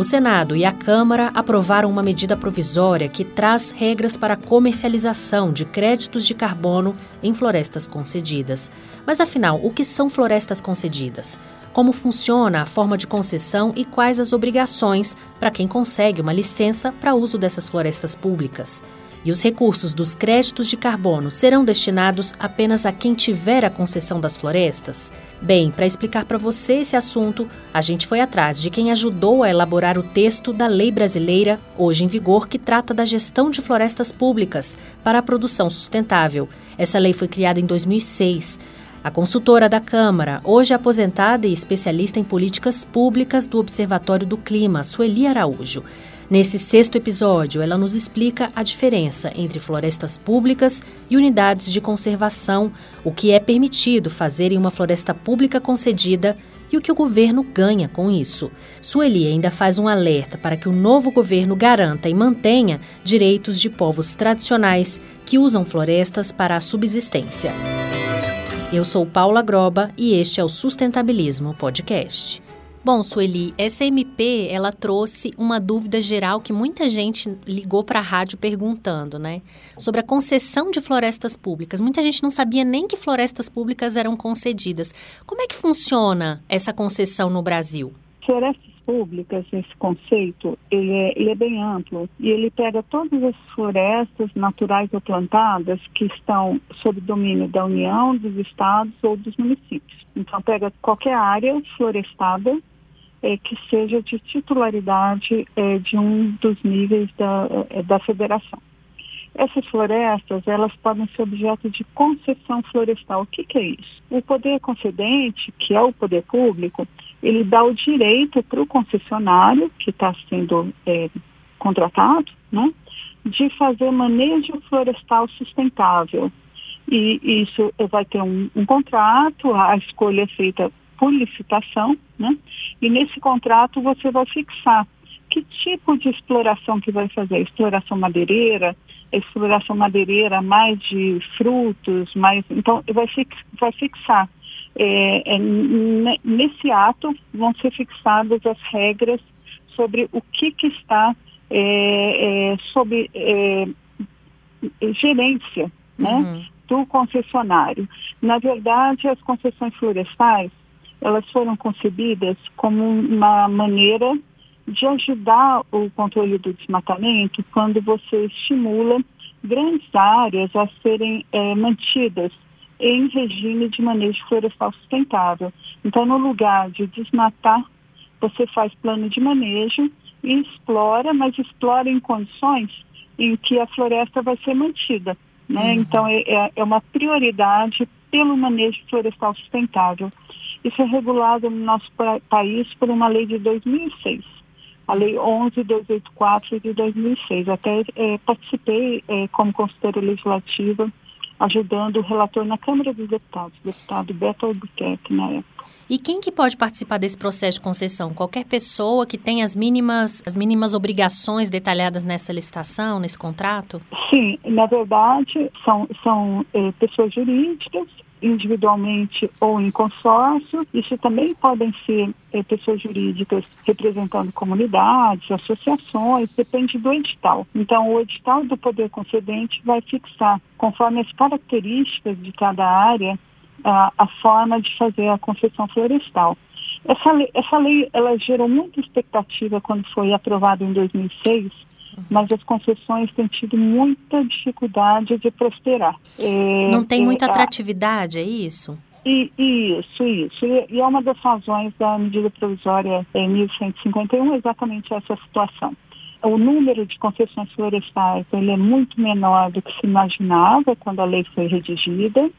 O Senado e a Câmara aprovaram uma medida provisória que traz regras para a comercialização de créditos de carbono em florestas concedidas. Mas afinal, o que são florestas concedidas? Como funciona a forma de concessão e quais as obrigações para quem consegue uma licença para uso dessas florestas públicas? E os recursos dos créditos de carbono serão destinados apenas a quem tiver a concessão das florestas? Bem, para explicar para você esse assunto, a gente foi atrás de quem ajudou a elaborar o texto da lei brasileira, hoje em vigor, que trata da gestão de florestas públicas para a produção sustentável. Essa lei foi criada em 2006. A consultora da Câmara, hoje aposentada e especialista em políticas públicas do Observatório do Clima, Sueli Araújo. Nesse sexto episódio, ela nos explica a diferença entre florestas públicas e unidades de conservação, o que é permitido fazer em uma floresta pública concedida e o que o governo ganha com isso. Sueli ainda faz um alerta para que o novo governo garanta e mantenha direitos de povos tradicionais que usam florestas para a subsistência. Eu sou Paula Groba e este é o Sustentabilismo Podcast. Bom, Sueli, essa MP, ela trouxe uma dúvida geral que muita gente ligou para a rádio perguntando, né? Sobre a concessão de florestas públicas. Muita gente não sabia nem que florestas públicas eram concedidas. Como é que funciona essa concessão no Brasil? Florestas públicas, esse conceito, ele é, ele é bem amplo e ele pega todas as florestas naturais ou plantadas que estão sob domínio da União, dos estados ou dos municípios. Então, pega qualquer área florestada é, que seja de titularidade é, de um dos níveis da, é, da federação. Essas florestas, elas podem ser objeto de concessão florestal. O que, que é isso? O poder concedente, que é o poder público, ele dá o direito para o concessionário, que está sendo é, contratado, né, de fazer manejo florestal sustentável. E isso vai ter um, um contrato, a escolha é feita por licitação, né? E nesse contrato você vai fixar que tipo de exploração que vai fazer, exploração madeireira, exploração madeireira mais de frutos, mais então vai, fix, vai fixar é, é, nesse ato vão ser fixadas as regras sobre o que, que está é, é sob é, gerência né, uhum. do concessionário. Na verdade, as concessões florestais elas foram concebidas como uma maneira de ajudar o controle do desmatamento quando você estimula grandes áreas a serem é, mantidas em regime de manejo florestal sustentável. Então, no lugar de desmatar, você faz plano de manejo e explora, mas explora em condições em que a floresta vai ser mantida. Né? Uhum. Então, é, é, é uma prioridade pelo manejo florestal sustentável. Isso é regulado no nosso país por uma lei de 2006, a Lei 11284 de 2006. Até é, participei é, como consultora legislativa, ajudando o relator na Câmara dos Deputados, o deputado Beto Albuquerque, na época. E quem que pode participar desse processo de concessão? Qualquer pessoa que tem as mínimas, as mínimas obrigações detalhadas nessa licitação, nesse contrato? Sim, na verdade, são, são é, pessoas jurídicas individualmente ou em consórcio. Isso também podem ser é, pessoas jurídicas representando comunidades, associações, depende do edital. Então, o edital do poder concedente vai fixar, conforme as características de cada área, a, a forma de fazer a concessão florestal. Essa lei, essa lei ela gerou muita expectativa quando foi aprovada em 2006 mas as concessões têm tido muita dificuldade de prosperar. É, Não tem muita é, atratividade, é isso? E, isso, isso. E, e, é uma das razões da medida provisória é, 1151, exatamente essa situação. O número de concessões florestais ele é muito menor do que se imaginava quando a lei foi redigida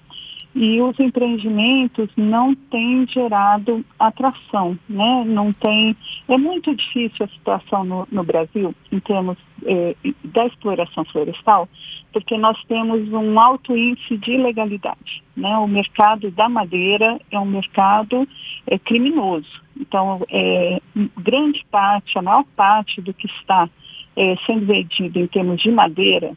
e os empreendimentos não têm gerado atração, né? Não tem, é muito difícil a situação no, no Brasil em termos eh, da exploração florestal, porque nós temos um alto índice de ilegalidade, né? O mercado da madeira é um mercado é, criminoso, então é, grande parte, a maior parte do que está sendo vendido em termos de madeira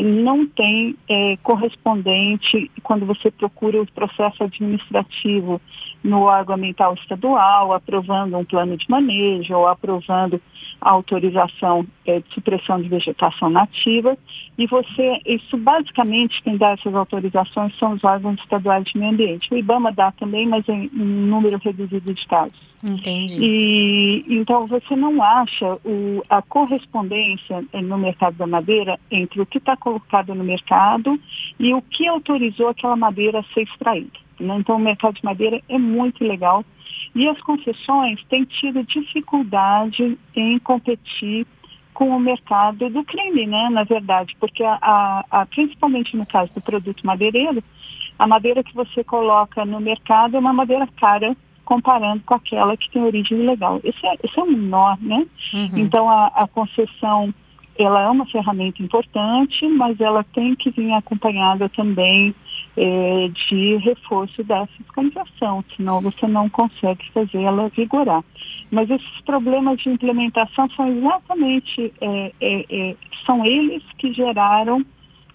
não tem é, correspondente quando você procura o processo administrativo no órgão ambiental estadual, aprovando um plano de manejo ou aprovando a autorização é, de supressão de vegetação nativa. E você, isso basicamente quem dá essas autorizações são os órgãos estaduais de meio ambiente. O IBAMA dá também, mas em um número reduzido de casos. Entendi. E então você não acha o, a correspondência é, no mercado da madeira entre o que está colocado no mercado e o que autorizou aquela madeira a ser extraída. Né? Então, o mercado de madeira é muito legal. E as concessões têm tido dificuldade em competir com o mercado do crime, né, na verdade, porque a, a, a, principalmente no caso do produto madeireiro, a madeira que você coloca no mercado é uma madeira cara comparando com aquela que tem origem ilegal. Esse é, esse é um nó, né? Uhum. Então a, a concessão ela é uma ferramenta importante, mas ela tem que vir acompanhada também é, de reforço da fiscalização, senão você não consegue fazer ela vigorar. Mas esses problemas de implementação são exatamente, é, é são eles que geraram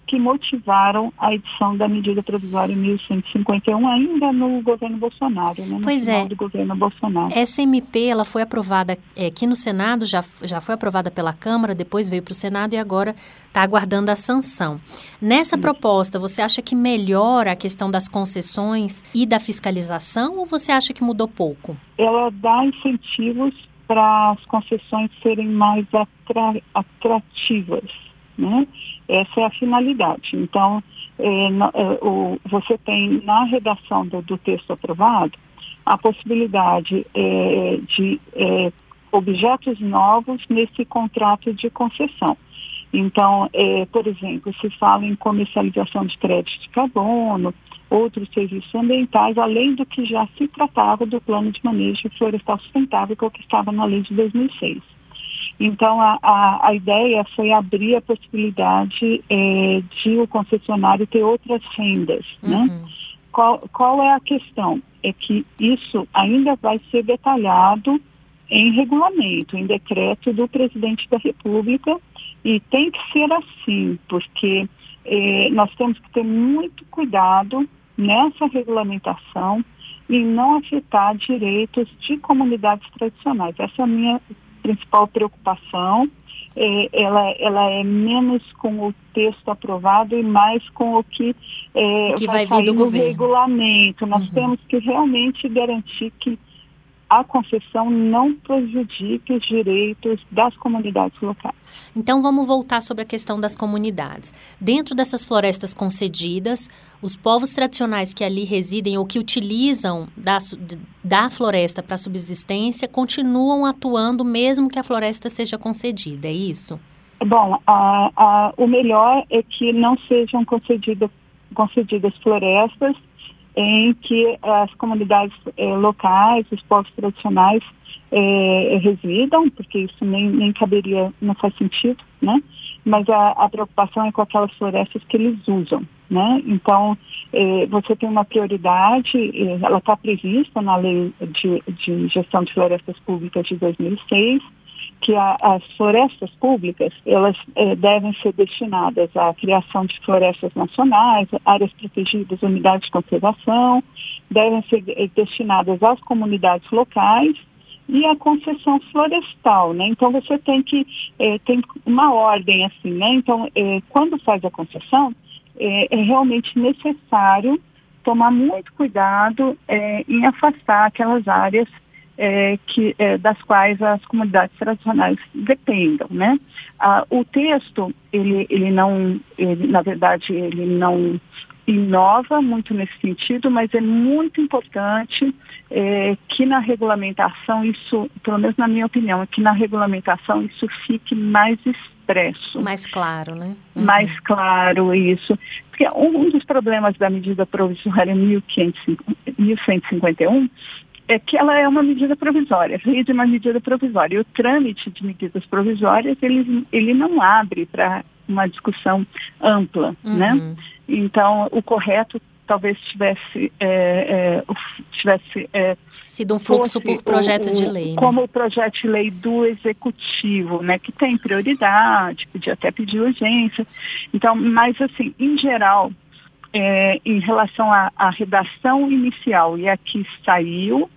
que motivaram a edição da medida provisória 1151 ainda no governo Bolsonaro, né, no pois é. do governo Bolsonaro. Essa MP ela foi aprovada é, aqui no Senado, já, já foi aprovada pela Câmara, depois veio para o Senado e agora está aguardando a sanção. Nessa proposta, você acha que melhora a questão das concessões e da fiscalização ou você acha que mudou pouco? Ela dá incentivos para as concessões serem mais atra atrativas né? Essa é a finalidade. Então, é, no, é, o, você tem na redação do, do, texto aprovado a possibilidade é, de é, objetos novos nesse contrato de concessão. Então, é, por exemplo, se fala em comercialização de crédito de carbono, outros serviços ambientais, além do que já se tratava do plano de manejo florestal sustentável, que é estava na lei de 2006. Então, a, a, a ideia foi abrir a possibilidade é, de o concessionário ter outras rendas, né? uhum. né? Qual, qual é a questão? É que isso ainda vai ser detalhado em regulamento, em decreto do presidente da República, e tem que ser assim, porque eh, nós temos que ter muito cuidado nessa regulamentação e não afetar direitos de comunidades tradicionais. Essa é a minha principal preocupação. É, ela, ela é menos com o texto aprovado e mais com o que, é, que vai, vai vir do no governo. regulamento. Nós uhum. temos que realmente garantir que a concessão não prejudique os direitos das comunidades locais. Então vamos voltar sobre a questão das comunidades. Dentro dessas florestas concedidas, os povos tradicionais que ali residem ou que utilizam da, da floresta para subsistência continuam atuando mesmo que a floresta seja concedida, é isso? Bom, a, a, o melhor é que não sejam concedidas, concedidas florestas em que as comunidades eh, locais, os povos tradicionais eh, residam, porque isso nem, nem caberia, não faz sentido, né? Mas a, a preocupação é com aquelas florestas que eles usam, né? Então, eh, você tem uma prioridade, eh, ela está prevista na Lei de, de Gestão de Florestas Públicas de 2006, que a, as florestas públicas elas eh, devem ser destinadas à criação de florestas nacionais, áreas protegidas, unidades de conservação, devem ser eh, destinadas às comunidades locais e à concessão florestal, né? Então você tem que eh, tem uma ordem assim, né? Então quando faz a concessão é realmente necessário tomar muito cuidado em afastar aquelas áreas é, que, é, das quais as comunidades tradicionais dependam, né? Ah, o texto, ele, ele não, ele, na verdade, ele não inova muito nesse sentido, mas é muito importante é, que na regulamentação isso, pelo menos na minha opinião, é que na regulamentação isso fique mais expresso. Mais claro, né? Uhum. Mais claro isso. Porque um dos problemas da medida provisória 1151 é que ela é uma medida provisória, veio de uma medida provisória. E o trâmite de medidas provisórias, ele, ele não abre para uma discussão ampla, né? uhum. né? Então, o correto talvez tivesse, é, é, tivesse é, sido um fluxo por projeto o, de lei. Né? Como o projeto de lei do executivo, né, que tem prioridade, podia até pedir urgência. Então, mas assim, em geral, é, em relação à, à redação inicial e a que saiu,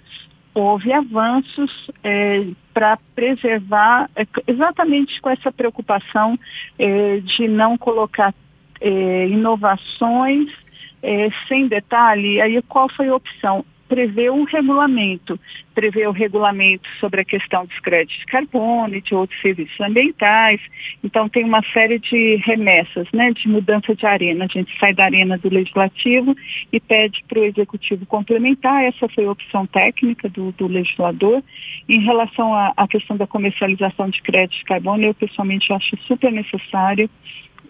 houve avanços é, para preservar, é, exatamente com essa preocupação é, de não colocar é, inovações é, sem detalhe. Aí qual foi a opção? Prevê um regulamento, prevê o regulamento sobre a questão dos créditos de carbono e de outros serviços ambientais. Então tem uma série de remessas, né, de mudança de arena. A gente sai da arena do legislativo e pede para o executivo complementar. Essa foi a opção técnica do, do legislador. Em relação à, questão da comercialização de créditos de carbono, eu pessoalmente acho super necessário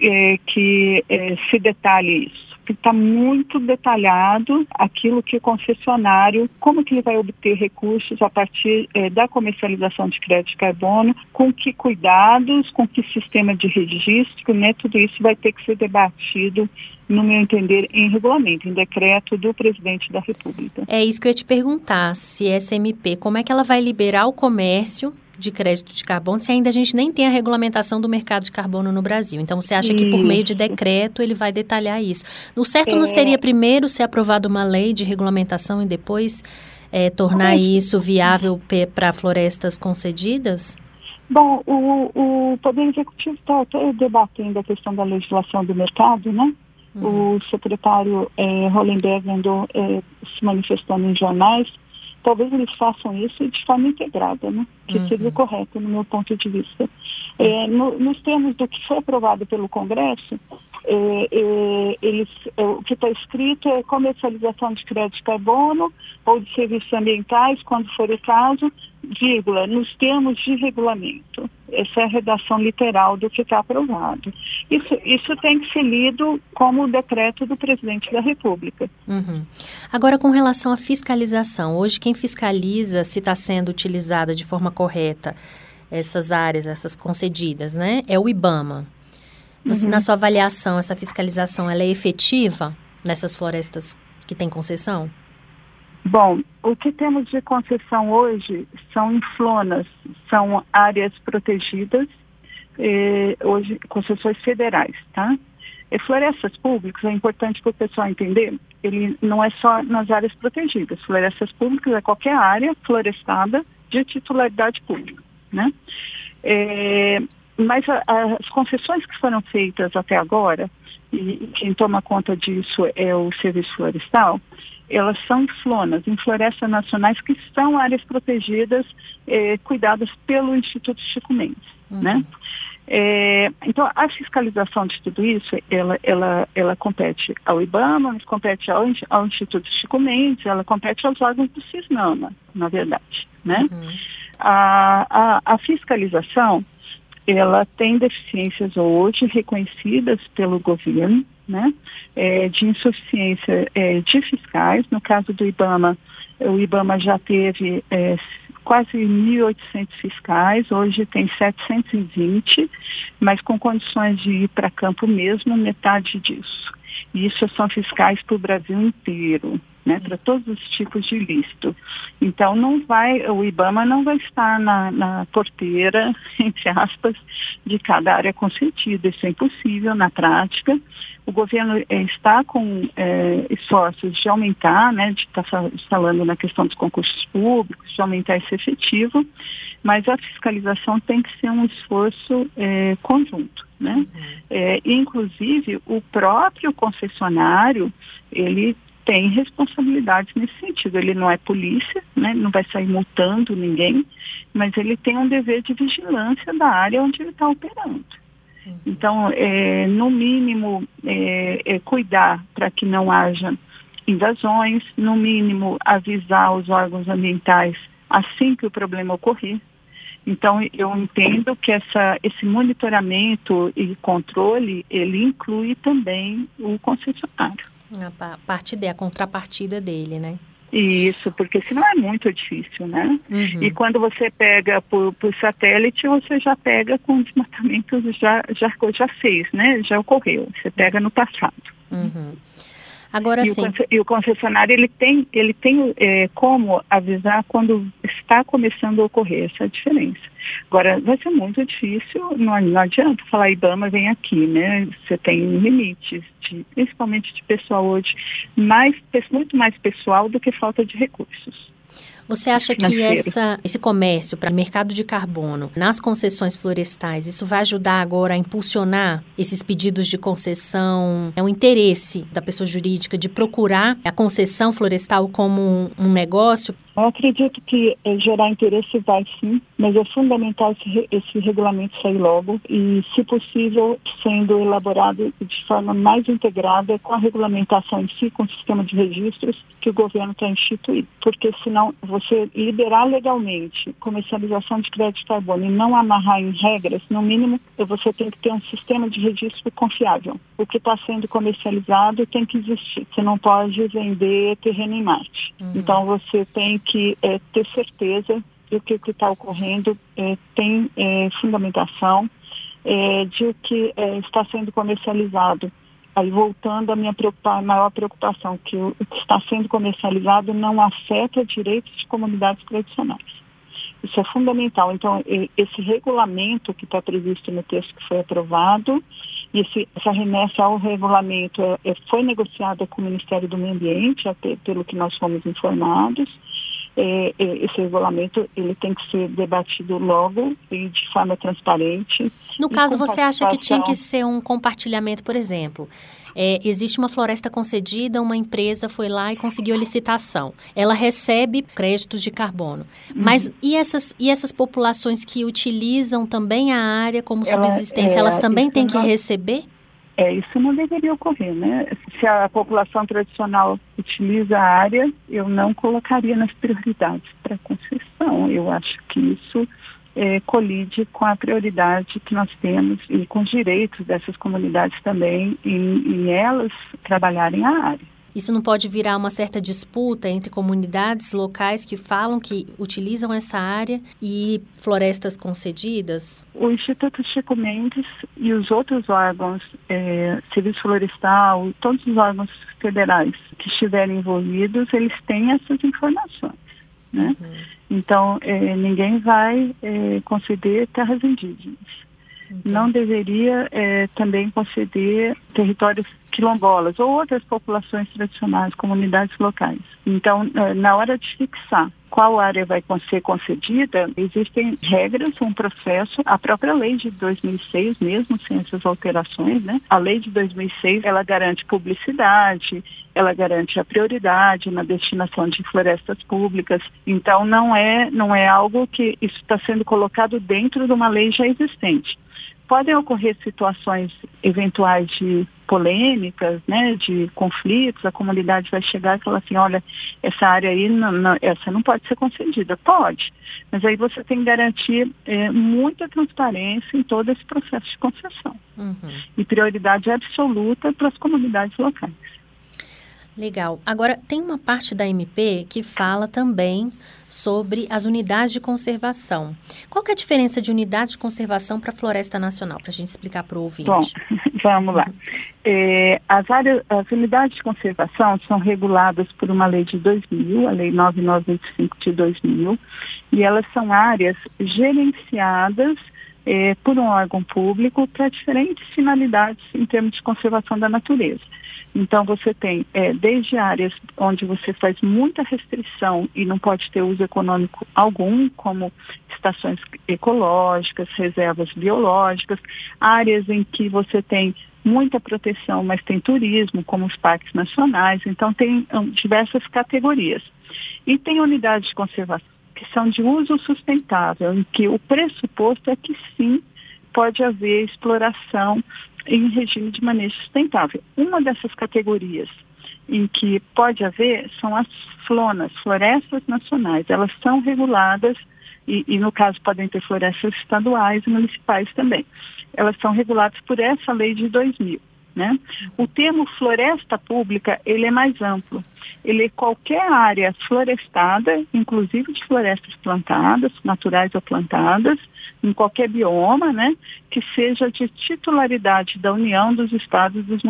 é, que é, se detalhe isso. Está muito detalhado aquilo que o concessionário, como que ele vai obter recursos a partir é, da comercialização de crédito de carbono, com que cuidados, com que sistema de registro, né? Tudo isso vai ter que ser debatido no meu entender, em regulamento, em decreto do presidente da República. É isso que eu ia te perguntar, se essa MP, como é que ela vai liberar o comércio de crédito de carbono se ainda a gente nem tem a regulamentação do mercado de carbono no Brasil. Então, você acha que por meio de decreto ele vai detalhar isso. No certo, é... não seria primeiro ser aprovada uma lei de regulamentação e depois é, tornar isso viável para florestas concedidas? Bom, o, o Poder Executivo está até debatendo a questão da legislação do mercado, né? Uhum. O secretário é, Hollenberg andou é, se manifestando em jornais talvez eles façam isso de forma integrada, né? que uhum. seria correto no meu ponto de vista. É, no, nos termos do que foi aprovado pelo Congresso, é, é, eles, é, o que está escrito é comercialização de crédito de carbono ou de serviços ambientais, quando for o caso, vírgula, nos termos de regulamento. Essa é a redação literal do que está aprovado. Isso, isso tem que ser lido como decreto do presidente da República. Uhum. Agora, com relação à fiscalização, hoje quem fiscaliza se está sendo utilizada de forma correta essas áreas, essas concedidas, né? É o IBAMA. Você, uhum. Na sua avaliação, essa fiscalização ela é efetiva nessas florestas que têm concessão? Bom, o que temos de concessão hoje são inflonas, são áreas protegidas, eh, hoje concessões federais, tá? E florestas públicas, é importante para o pessoal entender, ele não é só nas áreas protegidas. Florestas públicas é qualquer área florestada de titularidade pública, né? É, mas a, as concessões que foram feitas até agora, e quem toma conta disso é o Serviço Florestal, elas são flonas, em florestas nacionais que são áreas protegidas, eh, cuidadas pelo Instituto Chico Mendes, uhum. né? É, então, a fiscalização de tudo isso, ela, ela, ela compete ao IBAMA, mas compete ao, ao Instituto Chico Mendes, ela compete aos órgãos do CISNAMA, na verdade, né? Uhum. A, a, a fiscalização, ela tem deficiências hoje reconhecidas pelo governo, né, é, de insuficiência é, de fiscais. No caso do IBAMA, o IBAMA já teve é, quase 1.800 fiscais, hoje tem 720, mas com condições de ir para campo mesmo, metade disso. E isso são fiscais para o Brasil inteiro né, para todos os tipos de ilícito. Então não vai, o IBAMA não vai estar na, na porteira, entre aspas, de cada área concedida. Isso é impossível na prática. O governo é, está com é, esforços de aumentar, né, de estar tá falando na questão dos concursos públicos, de aumentar esse efetivo, mas a fiscalização tem que ser um esforço é, conjunto. Né? Uhum. É, inclusive, o próprio concessionário, ele tem responsabilidades nesse sentido. Ele não é polícia, né, não vai sair multando ninguém, mas ele tem um dever de vigilância da área onde ele está operando. Então, é, no mínimo, é, é cuidar para que não haja invasões, no mínimo, avisar os órgãos ambientais assim que o problema ocorrer. Então, eu entendo que essa, esse monitoramento e controle, ele inclui também o concessionário. A parte dele, a contrapartida dele, né? Isso, porque senão é muito difícil, né? Uhum. E quando você pega por, por, satélite, você já pega com desmatamento já, já, já fez, né? Já ocorreu, você pega no passado. Uhum. Agora e sim. O, e o concessionário ele tem, ele tem é, como avisar quando está começando a ocorrer essa diferença. Agora, vai ser muito difícil, não, não adianta falar IBAMA vem aqui, né? Você tem limites, de, principalmente de pessoal hoje, mais, muito mais pessoal do que falta de recursos. Você acha que essa, esse comércio para mercado de carbono nas concessões florestais, isso vai ajudar agora a impulsionar esses pedidos de concessão? É o interesse da pessoa jurídica de procurar a concessão florestal como um, um negócio? Eu acredito que é, gerar interesse vai sim, mas é fundamental esse, esse regulamento sair logo e, se possível, sendo elaborado de forma mais integrada com a regulamentação em si, com o sistema de registros que o governo está instituindo. Porque senão você liberar legalmente comercialização de crédito de carbono e não amarrar em regras, no mínimo você tem que ter um sistema de registro confiável. O que está sendo comercializado tem que existir. Você não pode vender terreno em Marte. Uhum. Então você tem que é, ter certeza de que o que está ocorrendo é, tem é, fundamentação, é, de o que é, está sendo comercializado. Aí voltando à minha maior preocupação, que o que está sendo comercializado não afeta direitos de comunidades tradicionais. Isso é fundamental. Então, esse regulamento que está previsto no texto que foi aprovado, e esse, essa remessa ao regulamento é, é, foi negociada com o Ministério do Meio Ambiente, até pelo que nós fomos informados, é, é, esse regulamento ele tem que ser debatido logo e de forma transparente. No caso, você acha que tinha que ser um compartilhamento, por exemplo? É, existe uma floresta concedida, uma empresa foi lá e conseguiu a licitação. Ela recebe créditos de carbono. Uhum. Mas e essas, e essas populações que utilizam também a área como Ela, subsistência, é, elas também têm que receber? É, isso não deveria ocorrer, né? Se a população tradicional utiliza a área, eu não colocaria nas prioridades para concessão. Eu acho que isso é, colide com a prioridade que nós temos e com os direitos dessas comunidades também em, em elas trabalharem a área. Isso não pode virar uma certa disputa entre comunidades locais que falam que utilizam essa área e florestas concedidas? O Instituto Chico Mendes e os outros órgãos, é, Serviço Florestal, todos os órgãos federais que estiverem envolvidos, eles têm essas informações. Né? Uhum. Então, é, ninguém vai é, conceder terras indígenas. Não deveria é, também conceder territórios quilombolas ou outras populações tradicionais, comunidades locais. Então, é, na hora de fixar qual área vai ser concedida, existem regras, um processo, a própria lei de 2006, mesmo sem essas alterações, né? A lei de 2006, ela garante publicidade, ela garante a prioridade na destinação de florestas públicas. Então, não é, não é algo que isso está sendo colocado dentro de uma lei já existente podem ocorrer situações eventuais de polêmicas, né, de conflitos, a comunidade vai chegar e falar assim, olha, essa área aí, não, não, essa não pode ser concedida. Pode, mas aí você tem que garantir é, muita transparência em todo esse processo de concessão. Uhum. E prioridade absoluta para as comunidades locais. Legal. Agora, tem uma parte da MP que fala também sobre as unidades de conservação. Qual é a diferença de unidade de conservação para a Floresta Nacional, para a gente explicar para o ouvinte? Bom, vamos lá. É, as, áreas, as unidades de conservação são reguladas por uma lei de 2000, a Lei 9925 de 2000, e elas são áreas gerenciadas é, por um órgão público para diferentes finalidades em termos de conservação da natureza. Então, você tem é, desde áreas onde você faz muita restrição e não pode ter uso econômico algum, como estações ecológicas, reservas biológicas, áreas em que você tem muita proteção, mas tem turismo, como os parques nacionais, então tem um, diversas categorias. E tem unidades de conservação que são de uso sustentável, em que o pressuposto é que sim pode haver exploração em regime de manejo sustentável. Uma dessas categorias em que pode haver são as flonas, florestas nacionais. Elas são reguladas e, e, no caso podem ter florestas estaduais e municipais também. Elas são reguladas por essa lei de 2000. Né? O termo floresta pública ele é mais amplo. Ele é qualquer área florestada, inclusive de florestas plantadas, naturais ou plantadas, em qualquer bioma, né, que seja de titularidade da União, dos estados, dos,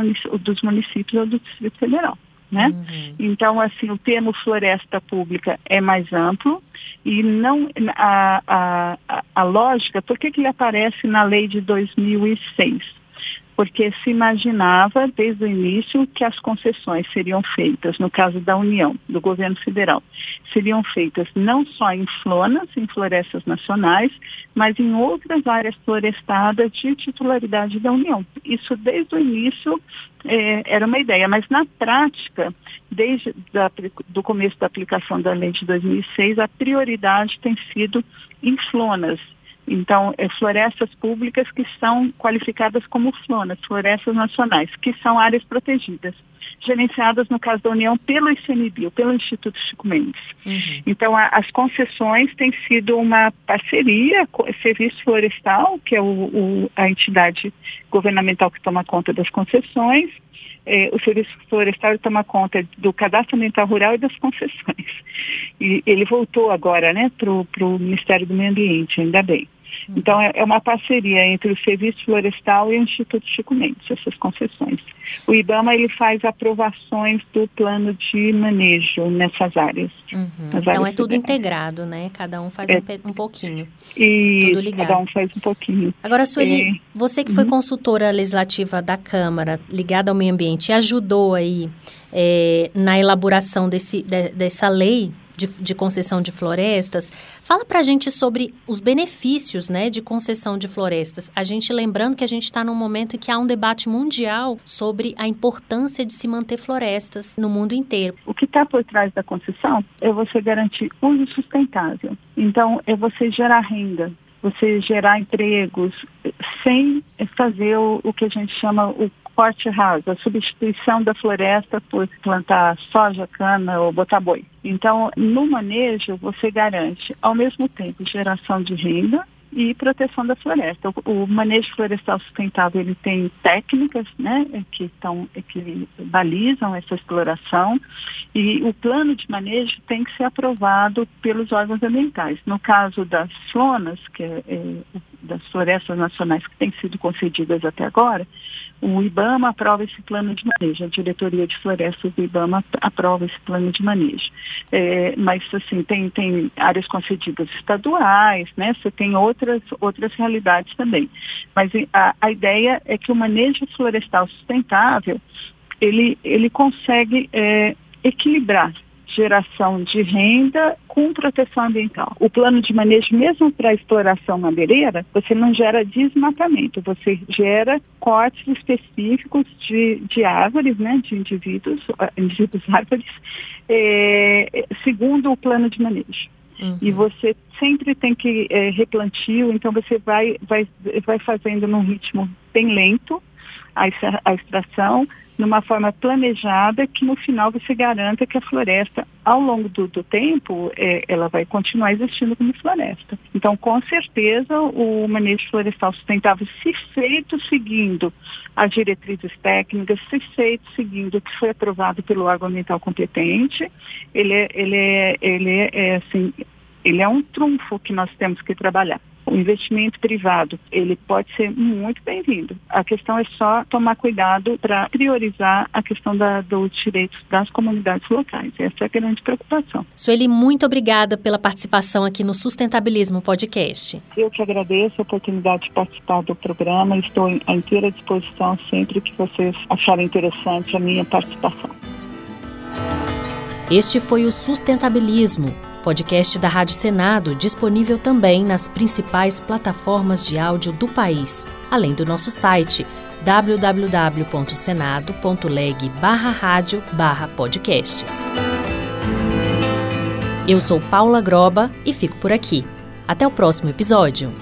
dos municípios ou do Distrito Federal. né? Uhum. Então, assim, o termo floresta pública é mais amplo e não a, a, a, a lógica, por que, que ele aparece na lei de 2006? Porque se imaginava desde o início que as concessões seriam feitas, no caso da União, do governo federal, seriam feitas não só em flonas, em florestas nacionais, mas em outras áreas florestadas de titularidade da União. Isso desde o início é, era uma ideia, mas na prática, desde o começo da aplicação da lei de 2006, a prioridade tem sido em flonas, então, é, florestas públicas que são qualificadas como flonas, florestas nacionais, que são áreas protegidas, gerenciadas, no caso da União, pelo ICMBio, pelo Instituto Chico Mendes. Uhum. Então, a, as concessões têm sido uma parceria, Serviço Florestal, que é o, o, a entidade governamental que toma conta das concessões, é, o Serviço Florestal toma conta do cadastro ambiental rural e das concessões. E ele voltou agora né, para o Ministério do Meio Ambiente, ainda bem. Uhum. Então, é, é, uma parceria entre o Serviço Florestal e o Instituto Chico Mendes, essas concessões. O IBAMA ele faz aprovações do plano de manejo nessas áreas. Uhum. Então, é tudo integrado, né? Cada um faz é, um, um, pouquinho. E tudo ligado. cada um faz um pouquinho. Agora, Sueli, é. você que foi uhum. consultora legislativa da Câmara, ligada ao meio ambiente, ajudou aí é, na elaboração desse, de, dessa lei de, de concessão de florestas. Fala para a gente sobre os benefícios né, de concessão de florestas. A gente lembrando que a gente está num momento em que há um debate mundial sobre a importância de se manter florestas no mundo inteiro. O que está por trás da concessão é você garantir uso sustentável. Então, é você gerar renda, você gerar empregos sem fazer o, o que a gente chama o corte raso, a substituição da floresta por plantar soja, cana ou botar boi. Então, no manejo, você garante, ao mesmo tempo, geração de renda, e proteção da floresta. O, manejo florestal sustentável ele tem técnicas, né, que estão que balizam essa exploração e o plano de manejo tem que ser aprovado pelos órgãos ambientais. No caso das zonas, que é, é, das florestas nacionais que têm sido concedidas até agora, o IBAMA aprova esse plano de manejo, a diretoria de florestas do IBAMA aprova esse plano de manejo. É, mas assim tem tem áreas concedidas estaduais, né? Você tem outras outras, outras realidades também. Mas a, a ideia é que o manejo florestal sustentável, ele, ele consegue é, equilibrar geração de renda com proteção ambiental. O plano de manejo, mesmo para exploração madeireira, você não gera desmatamento, você gera cortes específicos de, de árvores, né, de indivíduos, indivíduos árvores, é, segundo o plano de manejo. Uhum. E você sempre tem que é, replantio, então você vai, vai, vai fazendo num ritmo bem lento a, a extração, numa forma planejada, que no final você garanta que a floresta, ao longo do, do tempo, é, ela vai continuar existindo como floresta. Então, com certeza, o manejo florestal sustentável, se feito seguindo as diretrizes técnicas, se feito seguindo o que foi aprovado pelo órgão ambiental competente, ele é, ele é, ele é, é assim, ele é um trunfo que nós temos que trabalhar. O investimento privado, ele pode ser muito bem-vindo. A questão é só tomar cuidado para priorizar a questão da, dos direitos das comunidades locais. Essa é a grande preocupação. Sueli, muito obrigada pela participação aqui no Sustentabilismo Podcast. Eu que agradeço a oportunidade de participar do programa. Estou à inteira disposição sempre que vocês acharem interessante a minha participação. Este foi o Sustentabilismo podcast da Rádio Senado disponível também nas principais plataformas de áudio do país, além do nosso site www.senado.leg/rádio/podcasts. Eu sou Paula Groba e fico por aqui. Até o próximo episódio.